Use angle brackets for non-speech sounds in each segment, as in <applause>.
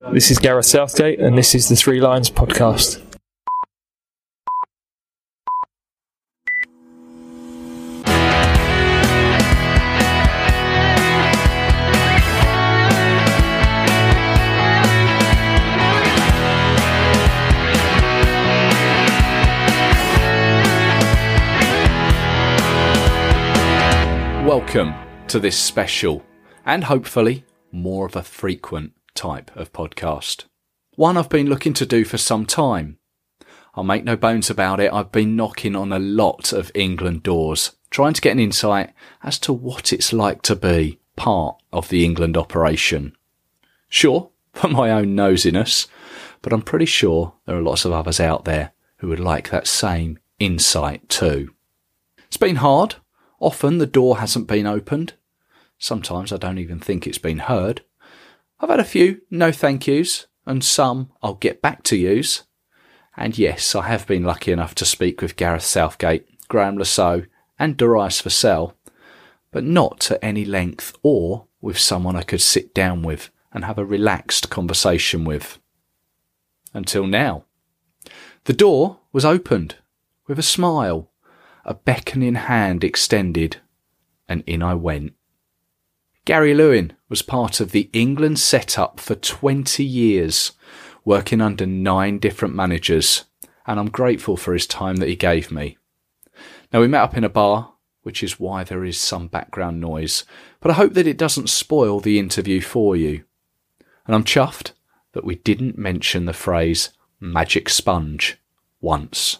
This is Gareth Southgate, and this is the Three Lions podcast. Welcome to this special and hopefully more of a frequent type of podcast. One I've been looking to do for some time. I'll make no bones about it, I've been knocking on a lot of England doors, trying to get an insight as to what it's like to be part of the England operation. Sure, <laughs> for my own nosiness, but I'm pretty sure there are lots of others out there who would like that same insight too. It's been hard. Often the door hasn't been opened. Sometimes I don't even think it's been heard. I've had a few no thank yous, and some I'll get back to yous. And yes, I have been lucky enough to speak with Gareth Southgate, Graham Saux, and Darius Vassell, but not at any length or with someone I could sit down with and have a relaxed conversation with. Until now. The door was opened with a smile, a beckoning hand extended, and in I went. Gary Lewin was part of the England setup for 20 years, working under nine different managers, and I'm grateful for his time that he gave me. Now, we met up in a bar, which is why there is some background noise, but I hope that it doesn't spoil the interview for you. And I'm chuffed that we didn't mention the phrase magic sponge once.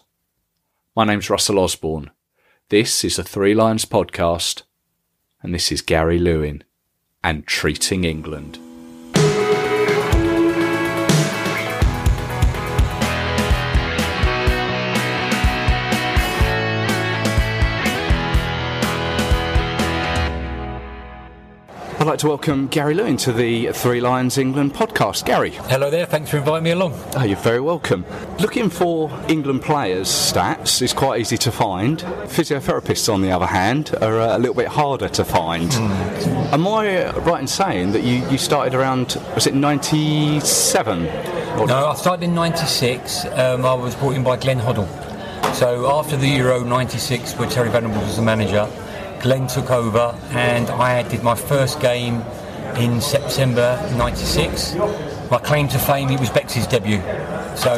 My name's Russell Osborne. This is a Three Lions podcast, and this is Gary Lewin and treating England. Like to welcome Gary Lewin to the Three Lions England podcast. Gary. Hello there, thanks for inviting me along. Oh, you're very welcome. Looking for England players' stats is quite easy to find. Physiotherapists, on the other hand, are uh, a little bit harder to find. Mm. Am I right in saying that you, you started around, was it 97? No, I started in 96. Um, I was brought in by Glenn Hoddle. So after the Euro 96, where Terry Venables was the manager, Glenn took over, and I did my first game in September '96. My claim to fame, it was Becks's debut. So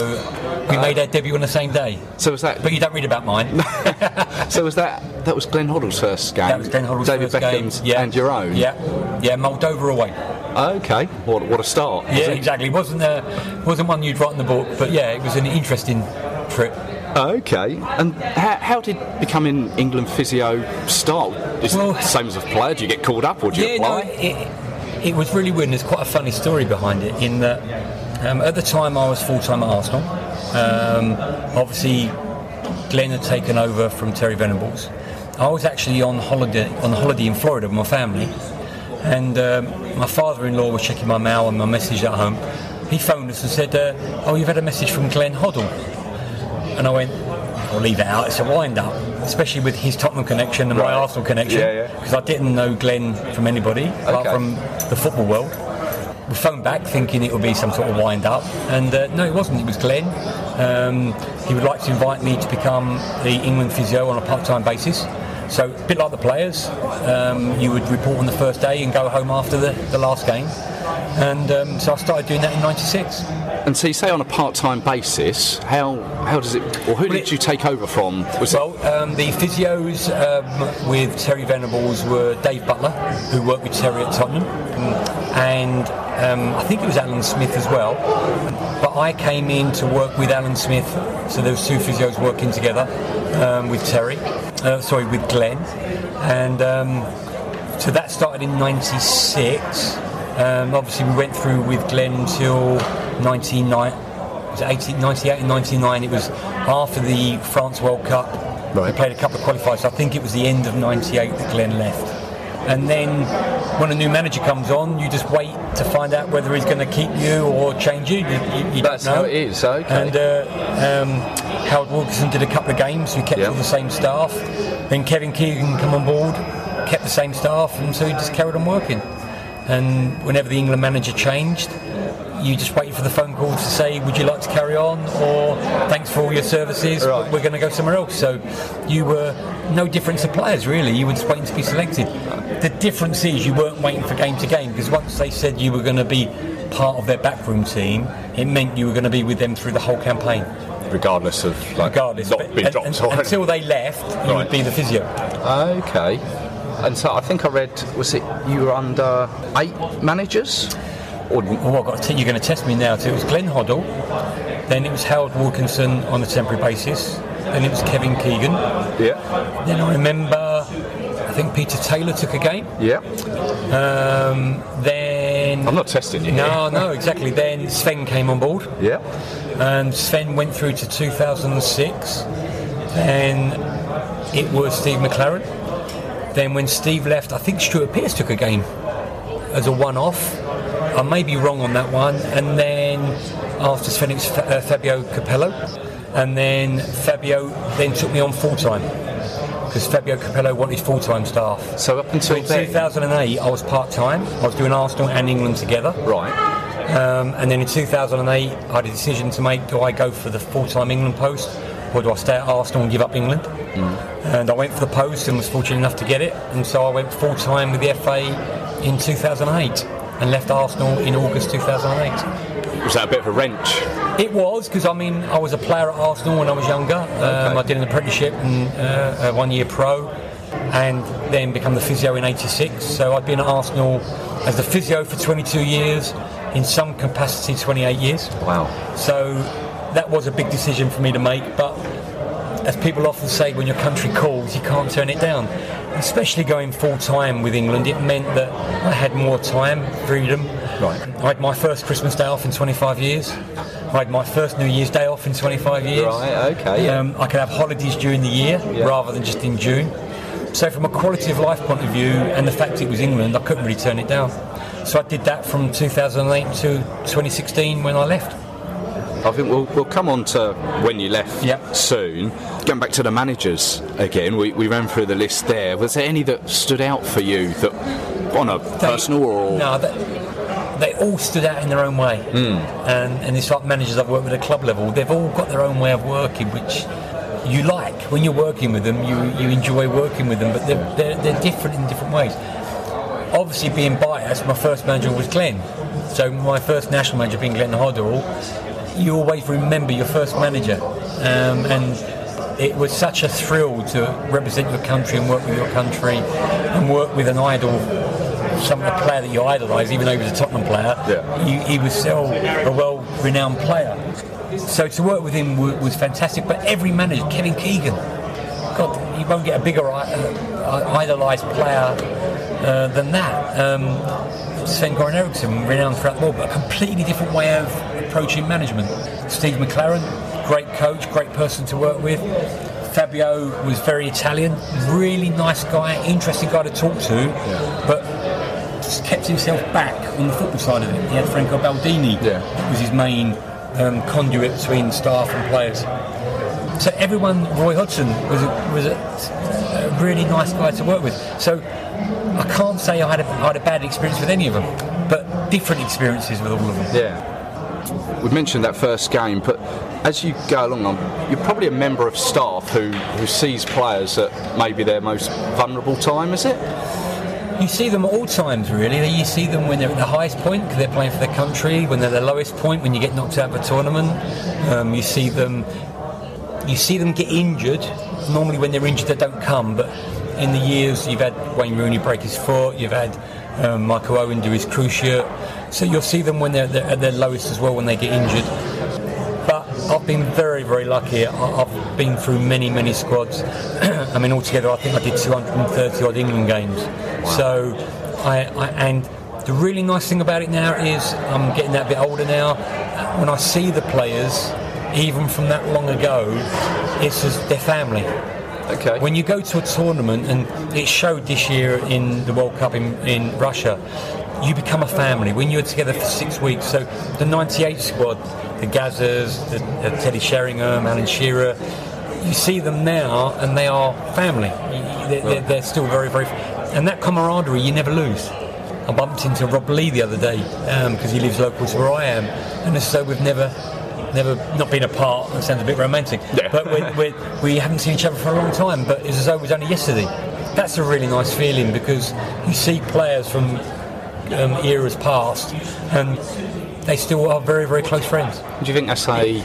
we uh, made our debut on the same day. So was that? But you don't read about mine. <laughs> so was that? That was Glenn Hoddle's first game. That was Glenn Hoddle's David first Beckham's game. Yeah. and your own. Yeah, yeah, Moldova away. Okay, what, what a start. Yeah, it? exactly. It wasn't a, wasn't one you'd write in the book, but yeah, it was an interesting trip. Okay, and how, how did becoming England physio start? Is well, it the same as a player? Do you get called up or do you yeah, apply? No, it, it, was really weird. And there's quite a funny story behind it. In that, um, at the time I was full time at Arsenal. Um, obviously, Glenn had taken over from Terry Venables. I was actually on holiday on holiday in Florida with my family, and um, my father-in-law was checking my mail and my message at home. He phoned us and said, uh, "Oh, you've had a message from Glenn Hoddle." And I went, I'll leave it out. It's a wind up, especially with his Tottenham connection and right. my Arsenal connection. Because yeah, yeah. I didn't know Glenn from anybody apart okay. from the football world. We phoned back thinking it would be some sort of wind up, and uh, no, it wasn't. It was Glenn. Um, he would like to invite me to become the England physio on a part-time basis. So, a bit like the players, um, you would report on the first day and go home after the, the last game. And um, so I started doing that in '96. And so you say on a part-time basis, how how does it, or who well, did it, you take over from? Was well, um, the physios um, with Terry Venables were Dave Butler, who worked with Terry at Tottenham, and um, I think it was Alan Smith as well. But I came in to work with Alan Smith, so there was two physios working together um, with Terry, uh, sorry, with Glenn, and um, so that started in '96. Um, obviously, we went through with Glenn until 99. Was it 18, 98 and 99? It was after the France World Cup. Right. We played a couple of qualifiers. So I think it was the end of 98 that Glenn left. And then when a new manager comes on, you just wait to find out whether he's going to keep you or change you. You, you, you That's how it is, okay. And uh, um, Howard Wilkinson did a couple of games. We kept yep. all the same staff. Then Kevin Keegan come on board, kept the same staff, and so he just carried on working. and whenever the England manager changed, you just waited for the phone call to say, "Would you like to carry on?" or "Thanks for all your services. Right. We're going to go somewhere else." So you were no different to players, really. You were just waiting to be selected. The difference is you weren't waiting for game to game because once they said you were going to be part of their backroom team, it meant you were going to be with them through the whole campaign, regardless of like regardless. not being dropped and- or until they left, you Right. would be the physio. Okay. And so I think I read, was it you were under eight managers? Or, Oh, I've got to t- you're going to test me now. So it was Glenn Hoddle, then it was Howard Wilkinson on a temporary basis, then it was Kevin Keegan. yeah. Then I remember, I think Peter Taylor took a game. Yeah. Um, then I'm not testing you. no, no, exactly. Then Sven came on board. Yeah. and Sven went through to 2006. Then it was Steve McClaren. Then when Steve left, I think Stuart Pearce took a game as a one-off. I may be wrong on that one. And then after Sven, it was Fa- uh, Fabio Capello, and then Fabio then took me on full-time because Fabio Capello wanted full-time staff. So up until In then. 2008, I was part time. I was doing Arsenal and England together. Right. Um, and then in 2008, I had a decision to make: do I go for the full-time England post, or do I stay at Arsenal and give up England? And I went for the post and was fortunate enough to get it. And so I went full-time with the FA in 2008 and left Arsenal in August 2008. Was that a bit of a wrench? It was because I mean I was a player at Arsenal when I was younger. Um, I did an apprenticeship and uh, a one-year pro, and then become the physio in '86. So I've been at Arsenal as the physio for 22 years, in some capacity 28 years. Wow. So that was a big decision for me to make, but as people often say, when your country calls, you can't turn it down. Especially going full time with England, it meant that I had more time, freedom. Right. I had my first Christmas day off in 25 years. I had my first New Year's Day off in 25 years. Right, okay, yeah. Um, I could have holidays during the year Yeah. rather than just in June. So, from a quality of life point of view, and the fact it was England, I couldn't really turn it down. So I did that from 2008 to 2016 when I left. I think we'll, we'll come on to when you left Yep. soon. Going back to the managers again, we, we ran through the list there. Was there any that stood out for you that on a personal or No, they, they all stood out in their own way. Hmm. And, and it's like managers I've worked with at club level, they've all got their own way of working, which you like. When you're working with them, you, you enjoy working with them, but they're, they're, they're different in different ways. Obviously, being biased, my first manager was Glenn. So, my first national manager being Glenn Hoddle, you always remember your first manager. Um, and it was such a thrill to represent your country and work with your country and work with an idol some of the player that you idolise, even though he was a Tottenham player, Yeah. he, he was still a well-renowned player. So to work with him was, was fantastic. But every manager, Kevin Keegan, God, you won't get a bigger uh, idolised player uh, than that. Um, Sven Goran Eriksson, renowned throughout the world, but a completely different way of approaching management. Steve McClaren, great coach, great person to work with. Fabio was very Italian, really nice guy, interesting guy to talk to, but just kept himself back on the football side of it. He had Franco Baldini, Yeah. was his main um, conduit between staff and players. So everyone, Roy Hodgson was a, was a, a really nice guy to work with. So I can't say I had, a, I had a bad experience with any of them, but different experiences with all of them. Yeah. We mentioned that first game, but as you go along, um, you're probably a member of staff who, who sees players at maybe their most vulnerable time, is it? You see them at all times, really. You see them when they're at the highest point because they're playing for their country. When they're at the lowest point, when you get knocked out of a tournament, um, you see them. You see them get injured. Normally, when they're injured, they don't come. But in the years, you've had Wayne Rooney break his foot. You've had um, Michael Owen do his cruciate. So you'll see them when they're, they're at their lowest as well when they get injured. But I've been very, very lucky. I've been through many, many squads. <clears throat> I mean, altogether, I think I did 230 odd England games. So, I, I and the really nice thing about it now is I'm getting that bit older now. When I see the players, even from that long ago, it's as their family. Okay. When you go to a tournament, and it showed this year in the World Cup in, in Russia, you become a family when you're together for six weeks. So the 98 squad, the Gazzas, the, the Teddy Sheringham, Alan Shearer, you see them now and they are family. They're, they're, they're still very, very. And that camaraderie you never lose. I bumped into Rob Lee the other day um, because he lives local to where I am, and as though we've never. Never not been apart. That sounds a bit romantic, Yeah. but we're, we're, we haven't seen each other for a long time. But it's as though it was only yesterday. That's a really nice feeling because you see players from um, eras past, and they still are very, very close friends. Do you think that's a,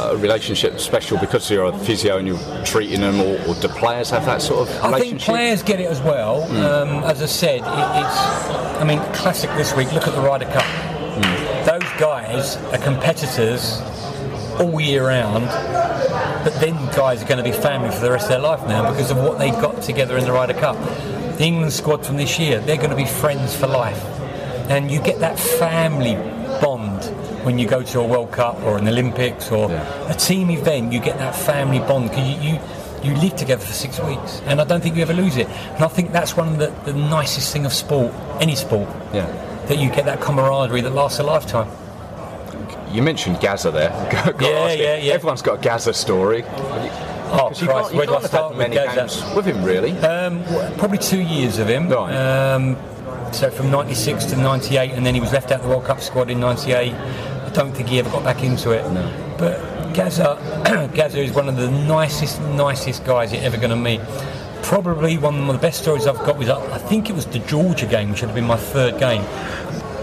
a relationship special because you're a physio and you're treating them, or, or do players have that sort of relationship? I think players get it as well. Um, as I said, it, it's. I mean, classic this week. Look at the Ryder Cup. Guys are competitors all year round, but then guys are going to be family for the rest of their life now because of what they got together in the Ryder Cup. The England squad from this year, they're going to be friends for life, and you get that family bond when you go to a World Cup or an Olympics or Yeah. a team event. You get that family bond because you, you you live together for six weeks, and I don't think you ever lose it. And I think that's one of the, the nicest thing of sport, any sport, Yeah. that you get that camaraderie that lasts a lifetime. You mentioned Gazza there. <laughs> Yeah, ask you. yeah, yeah. Everyone's got a Gazza story. Oh, 'Cause you can't, you where can't do I start with many games with him, really. Um, probably two years of him. Right. Um, so from 96 to 98, and then he was left out of the World Cup squad in 98. I don't think he ever got back into it. But Gazza, <clears throat> Gazza is one of the nicest, nicest guys you're ever going to meet. Probably one of the best stories I've got was I think it was the Georgia game, which would have been my third game.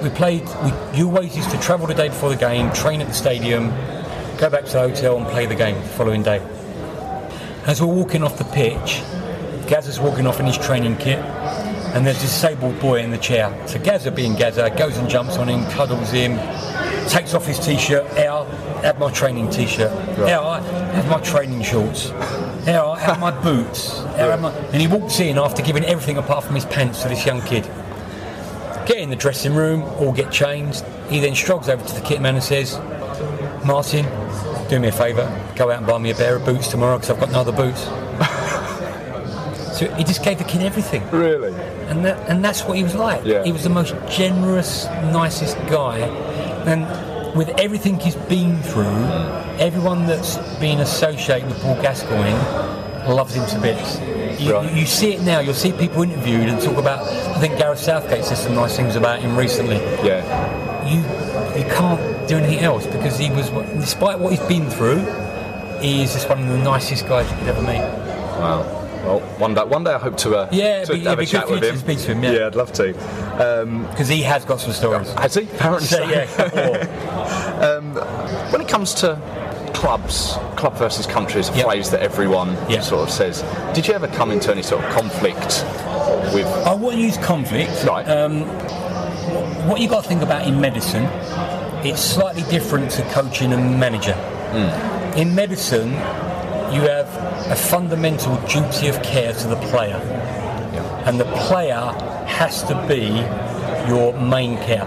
We played. We, you always used to travel the day before the game, train at the stadium, go back to the hotel, and play the game the following day. As we're walking off the pitch, Gazza's walking off in his training kit, and there's a disabled boy in the chair. So Gazza, being Gazza, goes and jumps on him, cuddles him, takes off his t-shirt. Al, have my training t-shirt. Al, have my training shorts. Al, have my boots. Al, my... And he walks in after giving everything apart from his pants to this young kid. Get in the dressing room, all get changed. He then struggles over to the kit man and says, Martin, do me a favour, go out and buy me a pair of boots tomorrow because I've got no other boots. <laughs> so he just gave the kid everything. Really? And that, and that's what he was like. Yeah. He was the most generous, nicest guy. And with everything he's been through, everyone that's been associated with Paul Gascoigne loves him to bits. You, you see it now. You'll see people interviewed and talk about. I think Gareth Southgate said some nice things about him recently Yeah. you you can't do anything else because he was, despite what he's been through, he is just one of the nicest guys you could ever meet. Wow. Well, one day, one day I hope to, uh, Yeah, to be- have a be chat with him. to speak to him, yeah. I'd love to. Um, Because he has got some stories. has he? Apparently <laughs> So, so. yeah, <laughs> couple. When it comes to clubs, club versus country is a Yep. phrase that everyone Yeah. sort of says. Did you ever come into any sort of conflict with? I wouldn't use conflict. Right. Um, what you got to think about in medicine, it's slightly different to coaching and manager. In medicine, you have a fundamental duty of care to the player, and the player has to be your main care.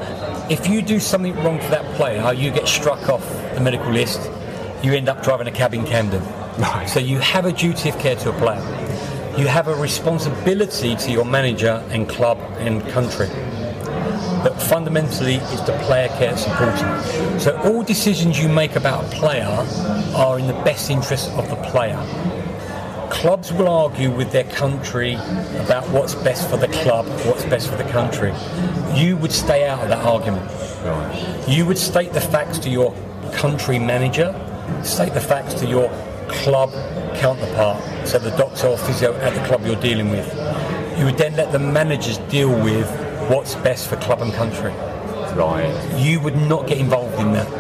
If you do something wrong to that player, you get struck off the medical list. You end up driving a cab in Camden. Right. So you have a duty of care to a player. You have a responsibility to your manager and club and country. But fundamentally, it's the player care that's important. So all decisions you make about a player are in the best interest of the player. Clubs will argue with their country about what's best for the club, what's best for the country. You would stay out of that argument. You would state the facts to your country manager, state the facts to your club counterpart, so the doctor or physio at the club you're dealing with. You would then let the managers deal with what's best for club and country. Right. You would not get involved in that,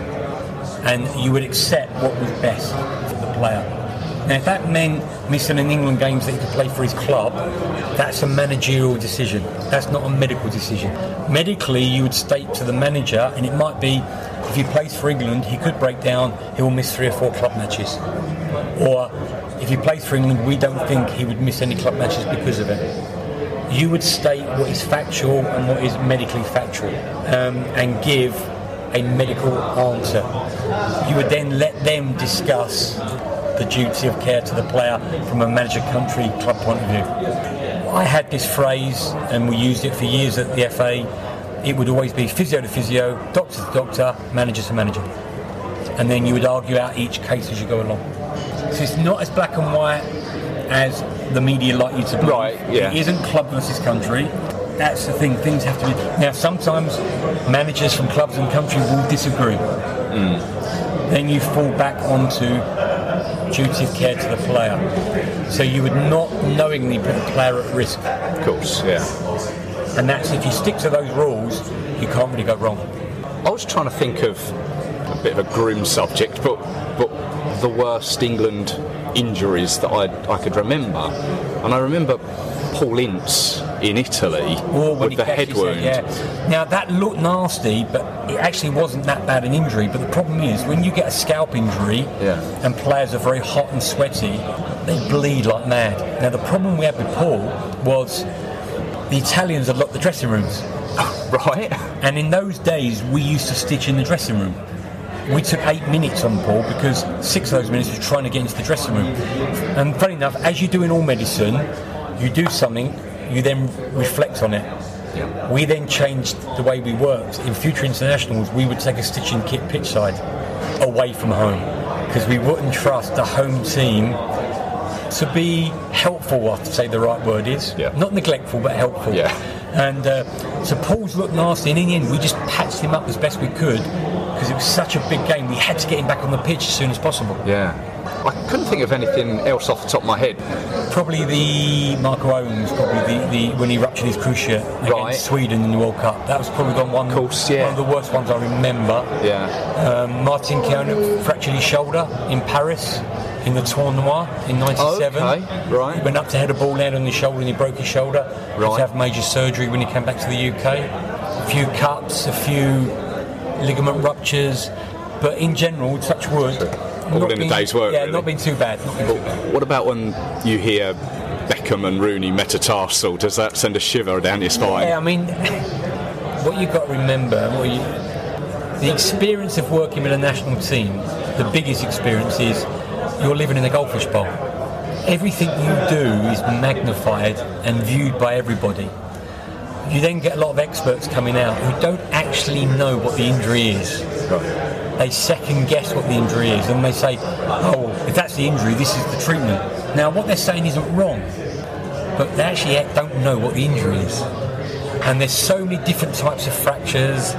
and you would accept what was best for the player. Now, if that meant missing an England games that he could play for his club, that's a managerial decision. That's not a medical decision. Medically, you would state to the manager, and it might be if he plays for England, he could break down, he will miss three or four club matches. Or if he plays for England, we don't think he would miss any club matches because of it. You would state what is factual and what is medically factual um, and give a medical answer. You would then let them discuss the duty of care to the player from a manager country club point of view. I had this phrase and we used it for years at the FA. It would always be physio to physio, doctor to doctor, manager to manager. And then you would argue out each case as you go along. So it's not as black and white as the media like you to believe. Right, yeah. It isn't club versus country. that's the thing. Things have to be. Now, sometimes managers from clubs and country will disagree. Hmm. Then you fall back onto duty of care to the player. So you would not knowingly put the player at risk. Of course, yeah. And that's if you stick to those rules, you can't really go wrong. I was trying to think of a bit of a grim subject, but but the worst England injuries that I I could remember, and I remember Paul Ince in Italy when with he the head it, wound. yeah. Now that looked nasty, but it actually wasn't that bad an injury. But the problem is when you get a scalp injury Yeah. and players are very hot and sweaty, they bleed like mad. Now the problem we had with Paul was the Italians had locked the dressing rooms. <laughs> Right? And in those days, we used to stitch in the dressing room. We took eight minutes on Paul because six of those minutes was trying to get into the dressing room. And funny enough, as you do in all medicine, you do something, you then reflect on it. We then changed the way we worked. In future internationals, we would take a stitching kit pitch side away from home because we wouldn't trust the home team to be helpful, I have to say the right word is. Yeah. Not neglectful, but helpful. Yeah. And uh, so Paul's looked nasty, and in the end, we just patched him up as best we could because it was such a big game. We had to get him back on the pitch as soon as possible. Yeah. I couldn't think of anything else off the top of my head. Probably the Marco Owens, probably the, the when he ruptured his cruciate against Right. Sweden in the World Cup. That was probably gone one, course, yeah. one of the worst ones I remember. Yeah. Um, Martin Keown fractured his shoulder in Paris in the Tournoi in '97. Okay, right. He went up to head a ball out on his shoulder and he broke his shoulder. Had Right. to have major surgery when he came back to the UK. A few cuts, a few ligament ruptures, but in general, touch wood. All not in a day's work, Yeah, really. not been too bad. Been too bad. What about when you hear Beckham and Rooney metatarsal? Does that send a shiver down your spine? Yeah, I mean, what you've got to remember, what you, the experience of working with a national team, the biggest experience is you're living in a goldfish bowl. Everything you do is magnified and viewed by everybody. You then get a lot of experts coming out who don't actually know what the injury is. They second guess what the injury is and they say, oh, if that's the injury, this is the treatment. Now, what they're saying isn't wrong, but they actually don't know what the injury is and there's so many different types of fractures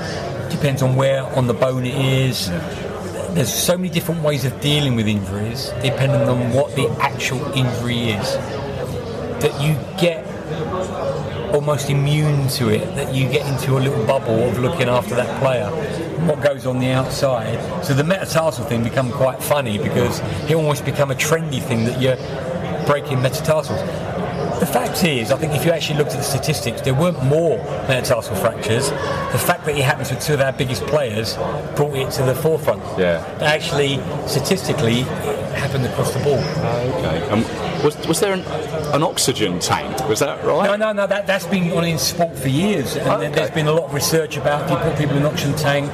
depends on where on the bone it is there's so many different ways of dealing with injuries depending on what the actual injury is that you get almost immune to it that you get into a little bubble of looking after that player. What goes on the outside. So the metatarsal thing become quite funny because it almost become a trendy thing that you're breaking metatarsals the fact is, I think if you actually looked at the statistics, there weren't more metatarsal fractures. The fact that it happens with two of our biggest players brought it to the forefront. Yeah. Actually, statistically, it happened across the board. Okay. Um, was, was there an, an oxygen tank? Was that right? No, no, no. That, that's been on in sport for years, and Okay. there's been a lot of research about if you put people in an oxygen tank,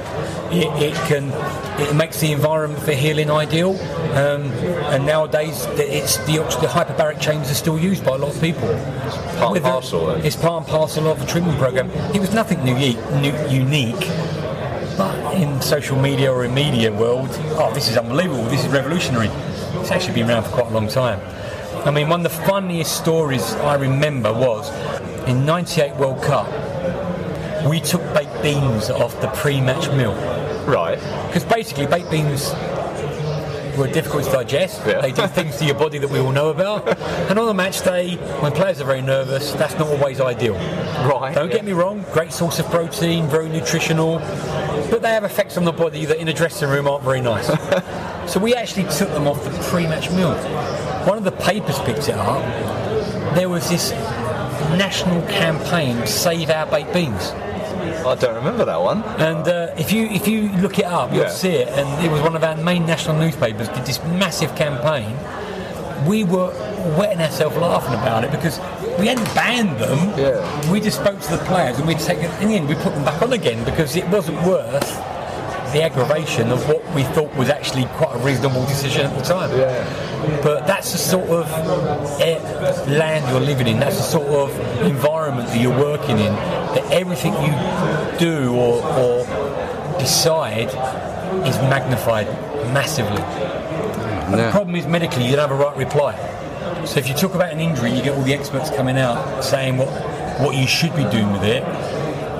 it, it can it makes the environment for healing ideal. Um, and nowadays, the- it's the, the hyperbaric chambers are still used by a lot of people. Part and parcel, then? It's part and parcel of the treatment program. It was nothing unique, new, unique. But in social media or in media world, oh, this is unbelievable. This is revolutionary. It's actually been around for quite a long time. I mean, one of the funniest stories I remember was in '98 World Cup. We took baked beans off the pre-match meal Right. because basically baked beans were difficult to digest. Yeah. They do things to your body that we all know about. And on a match day, when players are very nervous, that's not always ideal. Right. Don't get me wrong, great source of protein, very nutritional, but they have effects on the body that in a dressing room aren't very nice. <laughs> so we actually took them off the pre-match meal. One of the papers picked it up. There was this national campaign, Save Our Baked Beans. I don't remember that one. And uh, if you if you look it up, you'll Yeah. see it. And it was one of our main national newspapers did this massive campaign. We were wetting ourselves laughing about it because we hadn't banned them. Yeah. We just spoke to the players and we'd take it. In the end, we put them back on again because it wasn't worth the aggravation of what we thought was actually quite a reasonable decision at the time. Yeah. But that's the sort of land you're living in. That's the sort of environment that you're working in. That everything you do or, or decide is magnified massively. The problem is medically you don't have a right reply. So if you talk about an injury, you get all the experts coming out saying what what you should be doing with it.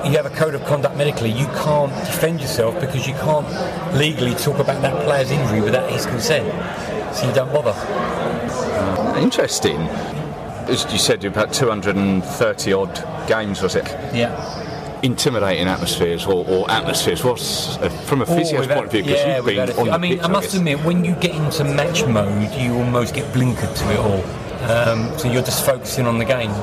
You have a code of conduct medically. You can't defend yourself because you can't legally talk about that player's injury without his consent. So you don't bother. Interesting. As you said, about 230 odd games, was it? Yeah. Intimidating atmospheres or, or atmospheres. What's uh, from a Oh, physio's we've point of view? Because yeah, you've been on the I mean, pitch, I must guess. admit, when you get into match mode, you almost get blinkered to it all. Um, so you're just focusing on the games.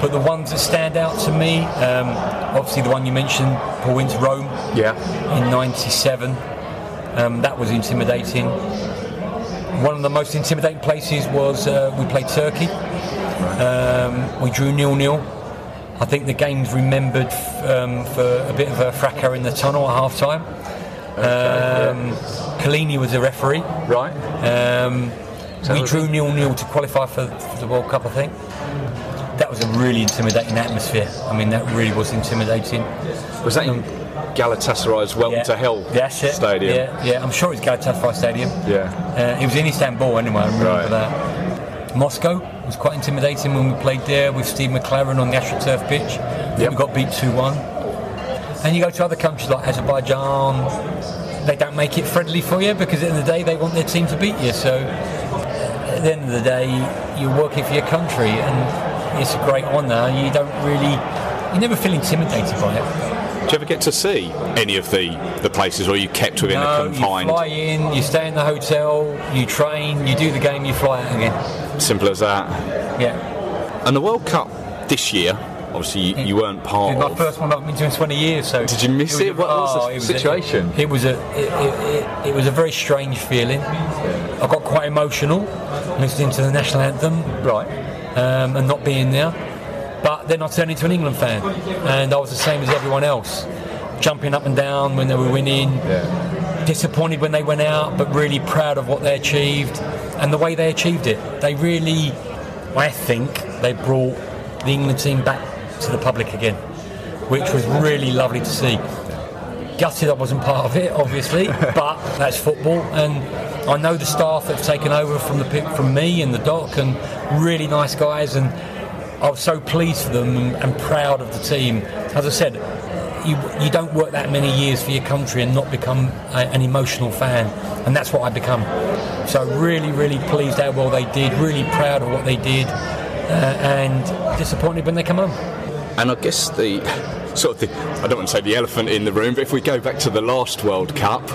But the ones that stand out to me, um, obviously the one you mentioned, Paul Winter Rome Yeah. in '97. Um, that was intimidating. One of the most intimidating places was uh, we played Turkey. Um, we drew nil nil. I think the game's remembered f- um, for a bit of a fracas in the tunnel at half time. Um, Collina was the referee. Right. Um, we drew nil nil to qualify for, for the World Cup, I think. That was a really intimidating atmosphere. I mean, that really was intimidating. Was that in Galatasaray's Welcome to Hell That's it. stadium? Yeah, yeah. I'm sure it's Galatasaray Stadium. Yeah. Uh, it was in Istanbul anyway, I remember Right. that. Moscow was quite intimidating when we played there with Steve McClaren on the AstroTurf pitch. Yep. We got beat 2 1. And you go to other countries like Azerbaijan, they don't make it friendly for you because at the end of the day they want their team to beat you. So at the end of the day, you're working for your country and it's a great honour. You don't really, you never feel intimidated by it. Do you ever get to see any of the, the places, or are you kept within a No, confined? you fly in, you stay in the hotel, you train, you do the game, you fly out again. Simple as that. Yeah. And the World Cup this year, obviously you, you weren't part of It was my of. first one I've been to in 20 years. So Did you miss was it? a- What was the oh, it a- situation? it was a it, it, it, it was a very strange feeling. I got quite emotional listening to the national anthem Right. um, and not being there. But then I turned into an England fan, and I was the same as everyone else, jumping up and down when they were winning, disappointed when they went out, but really proud of what they achieved and the way they achieved it. They really, I think, they brought the England team back to the public again, which was really lovely to see. Gutted I wasn't part of it, obviously, <laughs> but that's football, and I know the staff that have taken over from the from me and the doc, and really nice guys, and I was so pleased for them and, and proud of the team. As I said, you you don't work that many years for your country and not become a, an emotional fan, and that's what I become. So really, really pleased how well they did. Really proud of what they did, uh, and disappointed when they come home. And I guess the <laughs> sort of the, I don't want to say the elephant in the room, but if we go back to the last World Cup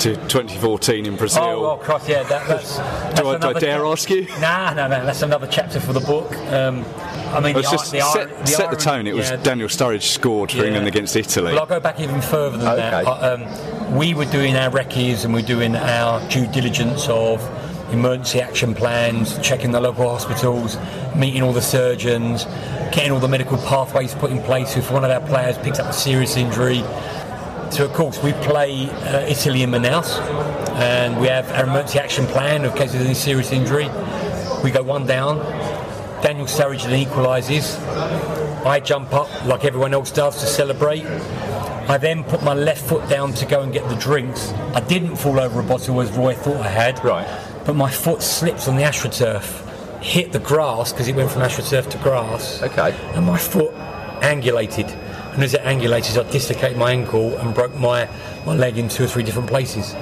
to 2014 in Brazil, Oh, well, cross, yeah, that, that's. <laughs> that's do, I, do I dare ask you? Nah, no, no, that's another chapter for the book. Um, I mean, the, just the, set, the set the tone. It was yeah, Daniel Sturridge scored for Yeah. England against Italy. Well, I'll go back even further than that. Okay. I- um, we were doing our recce's and we are doing our due diligence of emergency action plans, checking the local hospitals, meeting all the surgeons, getting all the medical pathways put in place if one of our players picks up a serious injury. So, of course, we play uh, Italy in Manaus and we have our emergency action plan in case of any serious injury. We go one down. Daniel Sturridge then equalises. I jump up like everyone else does to celebrate. I then put my left foot down to go and get the drinks. I didn't fall over a bottle as Roy thought I had. Right. But my foot slipped on the AstroTurf, hit the grass because it went from AstroTurf to grass. Okay. And my foot angulated. And as it angulated, I dislocated my ankle and broke my, my leg in two or three different places.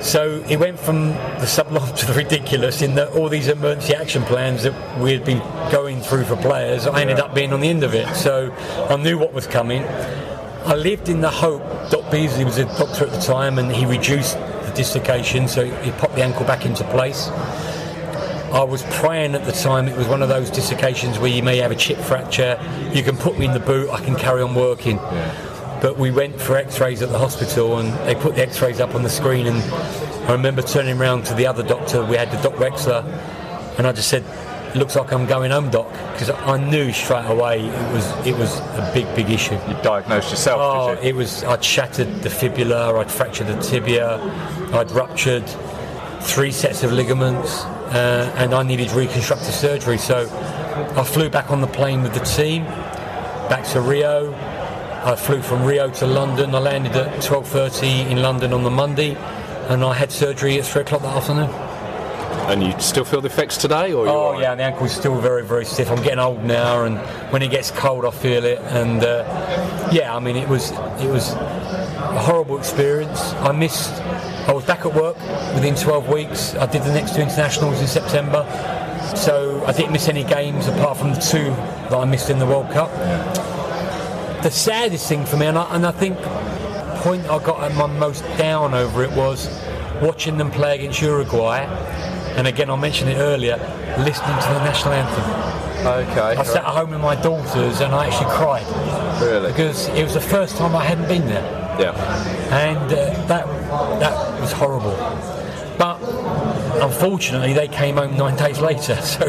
So it went from the sublime <laughs> to the ridiculous in that all these emergency action plans that we had been going through for players, I ended up being on the end of it. So I knew what was coming. I lived in the hope. Doc Beasley was a doctor at the time, and he reduced the dislocation, so he popped the ankle back into place. I was praying at the time it was one of those dislocations where you may have a chip fracture. You can put me in the boot, I can carry on working. But we went for x-rays at the hospital and they put the x-rays up on the screen and I remember turning around to the other doctor, we had the Doc Wexler, and I just said, it looks like I'm going home, Doc, because I knew straight away it was it was a big, big issue. You diagnosed yourself, Oh, did you? it was. I'd shattered the fibula. I'd fractured the tibia. I'd ruptured three sets of ligaments, uh, and I needed reconstructive surgery. So I flew back on the plane with the team back to Rio. I flew from Rio to London. I landed at 12:30 in London on the Monday, and I had surgery at three o'clock that afternoon. and you still feel the effects today, or? Oh yeah, the ankle's still very, very stiff. I'm getting old now, and when it gets cold, I feel it. And uh, yeah, I mean, it was it was a horrible experience. I missed. I was back at work within 12 weeks. I did the next two internationals in September, so I didn't miss any games apart from the two that I missed in the World Cup. The saddest thing for me, and I, and I think the point I got at my most down over it was watching them play against Uruguay, and again I mentioned it earlier, listening to the national anthem. Okay. I sat at home with my daughters and I actually cried Really? because it was the first time I hadn't been there, Yeah. and uh, that that was horrible. But unfortunately, they came home nine days later, <laughs> so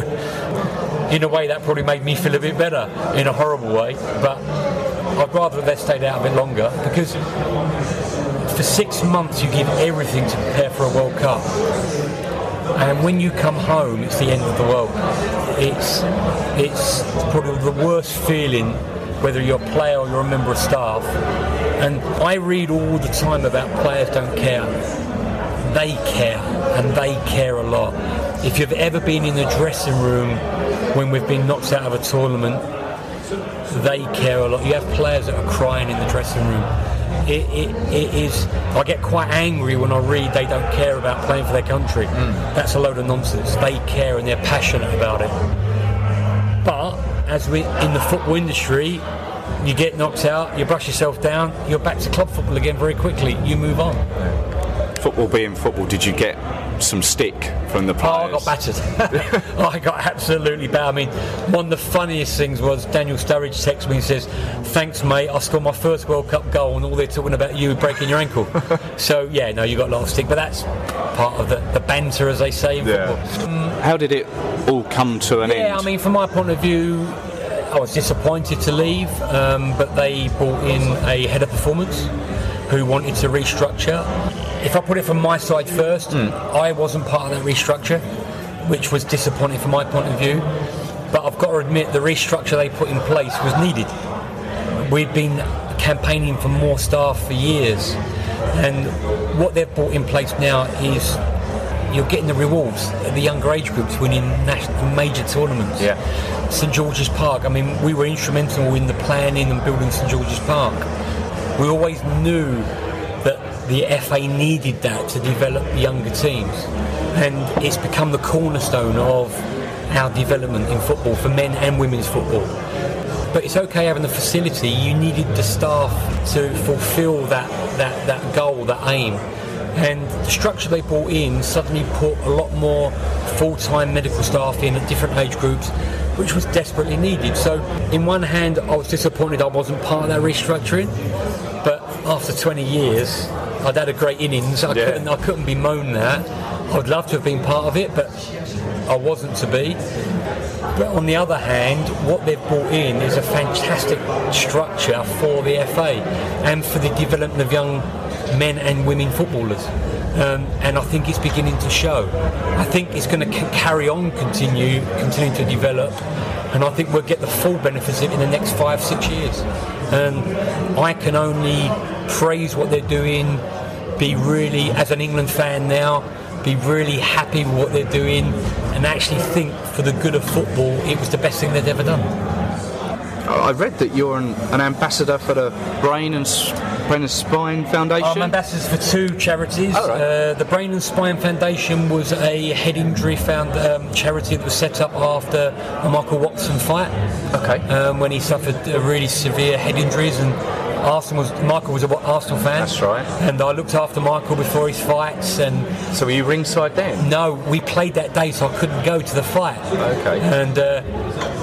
in a way that probably made me feel a bit better in a horrible way. But I'd rather they stayed out a bit longer because for six months you give everything to prepare for a World Cup. And when you come home, it's the end of the world. It's it's probably the worst feeling, whether you're a player or you're a member of staff. And I read all the time about players don't care. They care, and they care a lot. If you've ever been in the dressing room when we've been knocked out of a tournament, they care a lot. You have players that are crying in the dressing room. It, it, it is. I get quite angry when I read they don't care about playing for their country. Hmm. That's a load of nonsense. They care and they're passionate about it. But as we in the football industry, you get knocked out, you brush yourself down, you're back to club football again very quickly. You move on. Football being football, did you get some stick from the Oh, players? I got battered. <laughs> I got absolutely battered. I mean, one of the funniest things was Daniel Sturridge texts me and says, "Thanks, mate. I scored my first World Cup goal, and all they're talking about you breaking your ankle." <laughs> so yeah, no, you got a lot of stick, but that's part of the, the banter, as they say football. How did it all come to an Yeah, end? Yeah, I mean, from my point of view, I was disappointed to leave, um, but they brought in a head of performance who wanted to restructure. If I put it from my side first, I wasn't part of that restructure, which was disappointing from my point of view. But I've got to admit, the restructure they put in place was needed. We've been campaigning for more staff for years, and what they've brought in place now is you're getting the rewards at the younger age groups winning national, major tournaments. Yeah. St George's Park. I mean, we were instrumental in the planning and building St George's Park. We always knew that the FA needed that to develop younger teams, and it's become the cornerstone of our development in football for men and women's football. But it's okay having the facility. You needed the staff to fulfil that, that, that goal, that aim. And the structure they brought in suddenly put a lot more full-time medical staff in at different age groups, which was desperately needed. So, in one hand, I was disappointed I wasn't part of that restructuring. But after 20 years, I'd had a great innings. I, Yeah. couldn't, I couldn't be moaned that. I'd love to have been part of it, but I wasn't to be. But on the other hand, what they've brought in is a fantastic structure for the FA and for the development of young men and women footballers. Um, and I think it's beginning to show. I think it's going to c- carry on, continue, continue to develop, and I think we'll get the full benefits of it in the next five, six years. And I can only praise what they're doing, be really, as an England fan now, be really happy with what they're doing, and actually think for the good of football, it was the best thing they'd ever done. I read that you're an, an ambassador for the Brain and, Brain and Spine Foundation. I'm ambassadors for two charities. Oh, right. uh, the Brain and Spine Foundation was a head injury found um, charity that was set up after a Michael Watson fight. Okay. Um, when he suffered uh, really severe head injuries and. Arsenal was Michael was a Arsenal fan. That's right. And I looked after Michael before his fights, and so were you ringside then? no, we played that day, so I couldn't go to the fight. Okay. And uh,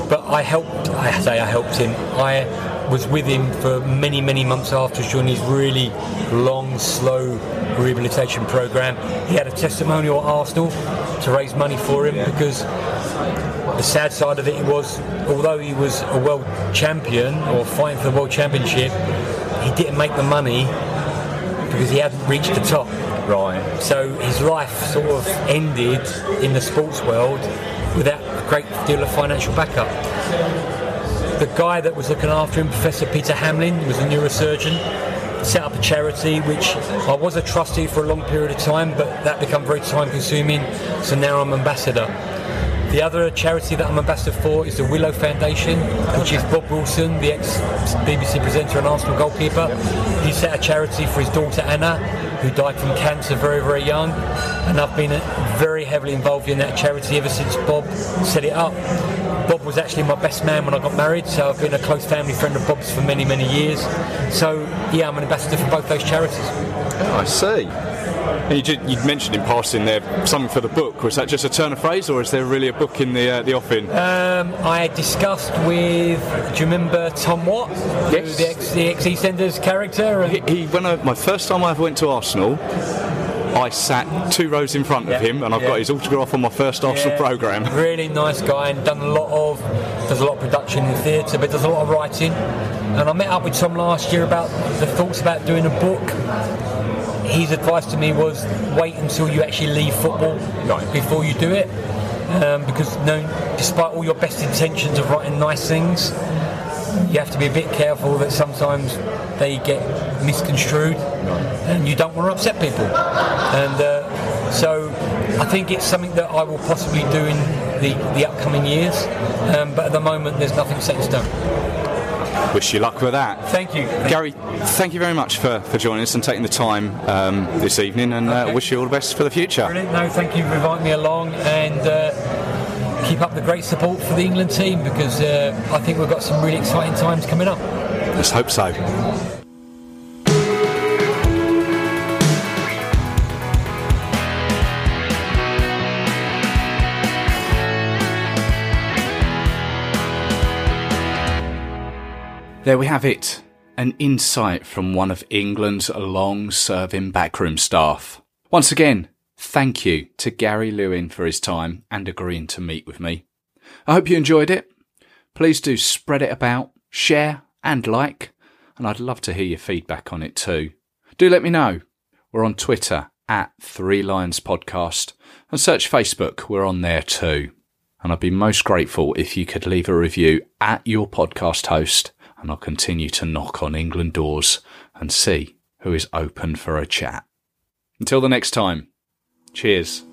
but I helped. I say I helped him. I was with him for many, many months after during his really long, slow rehabilitation program. He had a testimonial at Arsenal to raise money for him because the sad side of it was, although he was a world champion or fighting for the world championship, he didn't make the money because he hadn't reached the top. Right. So his life sort of ended in the sports world without a great deal of financial backup. The guy that was looking after him, Professor Peter Hamlin, was a neurosurgeon. set up a charity, which I was a trustee for a long period of time, but that became very time consuming. So now I'm ambassador. The other charity that I'm ambassador for is the Willow Foundation, which is Bob Wilson, the ex BBC presenter and Arsenal goalkeeper. He set a charity for his daughter Anna, who died from cancer very, very young. And I've been very heavily involved in that charity ever since Bob set it up. Bob was actually my best man when I got married, so I've been a close family friend of Bob's for many, many years. So, yeah, I'm an ambassador for both those charities. I see. And you, did, you mentioned in passing there something for the book. Was that just a turn of phrase, or is there really a book in the uh, the offing? Um, I discussed with. Do you remember Tom Watt? Yes. The ex, the ex EastEnders character. He, he, when I, my first time I ever went to Arsenal, I sat two rows in front of him, and I've yeah. got his autograph on my first Arsenal Yeah, programme. <laughs> Really nice guy and done a lot of does a lot of production in theatre, but does a lot of writing. And I met up with Tom last year about the thoughts about doing a book. His advice to me was wait until you actually leave football Right. before you do it, um, because no, despite all your best intentions of writing nice things, you have to be a bit careful that sometimes they get misconstrued and you don't want to upset people. And uh, so I think it's something that I will possibly do in the, the upcoming years, um, but at the moment there's nothing set in stone. Wish you luck with that. Thank you. Gary, thank you very much for, for joining us and taking the time um, this evening, and uh, wish you all the best for the future. Brilliant. No, thank you for inviting me along and uh, keep up the great support for the England team because uh, I think we've got some really exciting times coming up. Let's hope so. There we have it. An insight from one of England's long serving backroom staff. Once again, thank you to Gary Lewin for his time and agreeing to meet with me. I hope you enjoyed it. Please do spread it about, share and like, and I'd love to hear your feedback on it too. Do let me know. We're on Twitter at Three Lions Podcast and search Facebook, we're on there too. And I'd be most grateful if you could leave a review at your podcast host, and I'll continue to knock on England doors and see who is open for a chat. Until the next time, cheers.